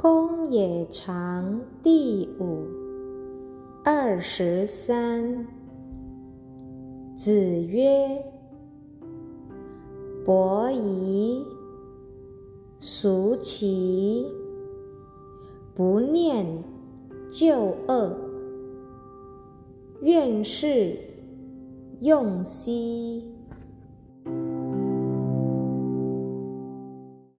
公冶长第五二十三。子曰：“伯夷，孰其不念旧恶？愿是用兮。”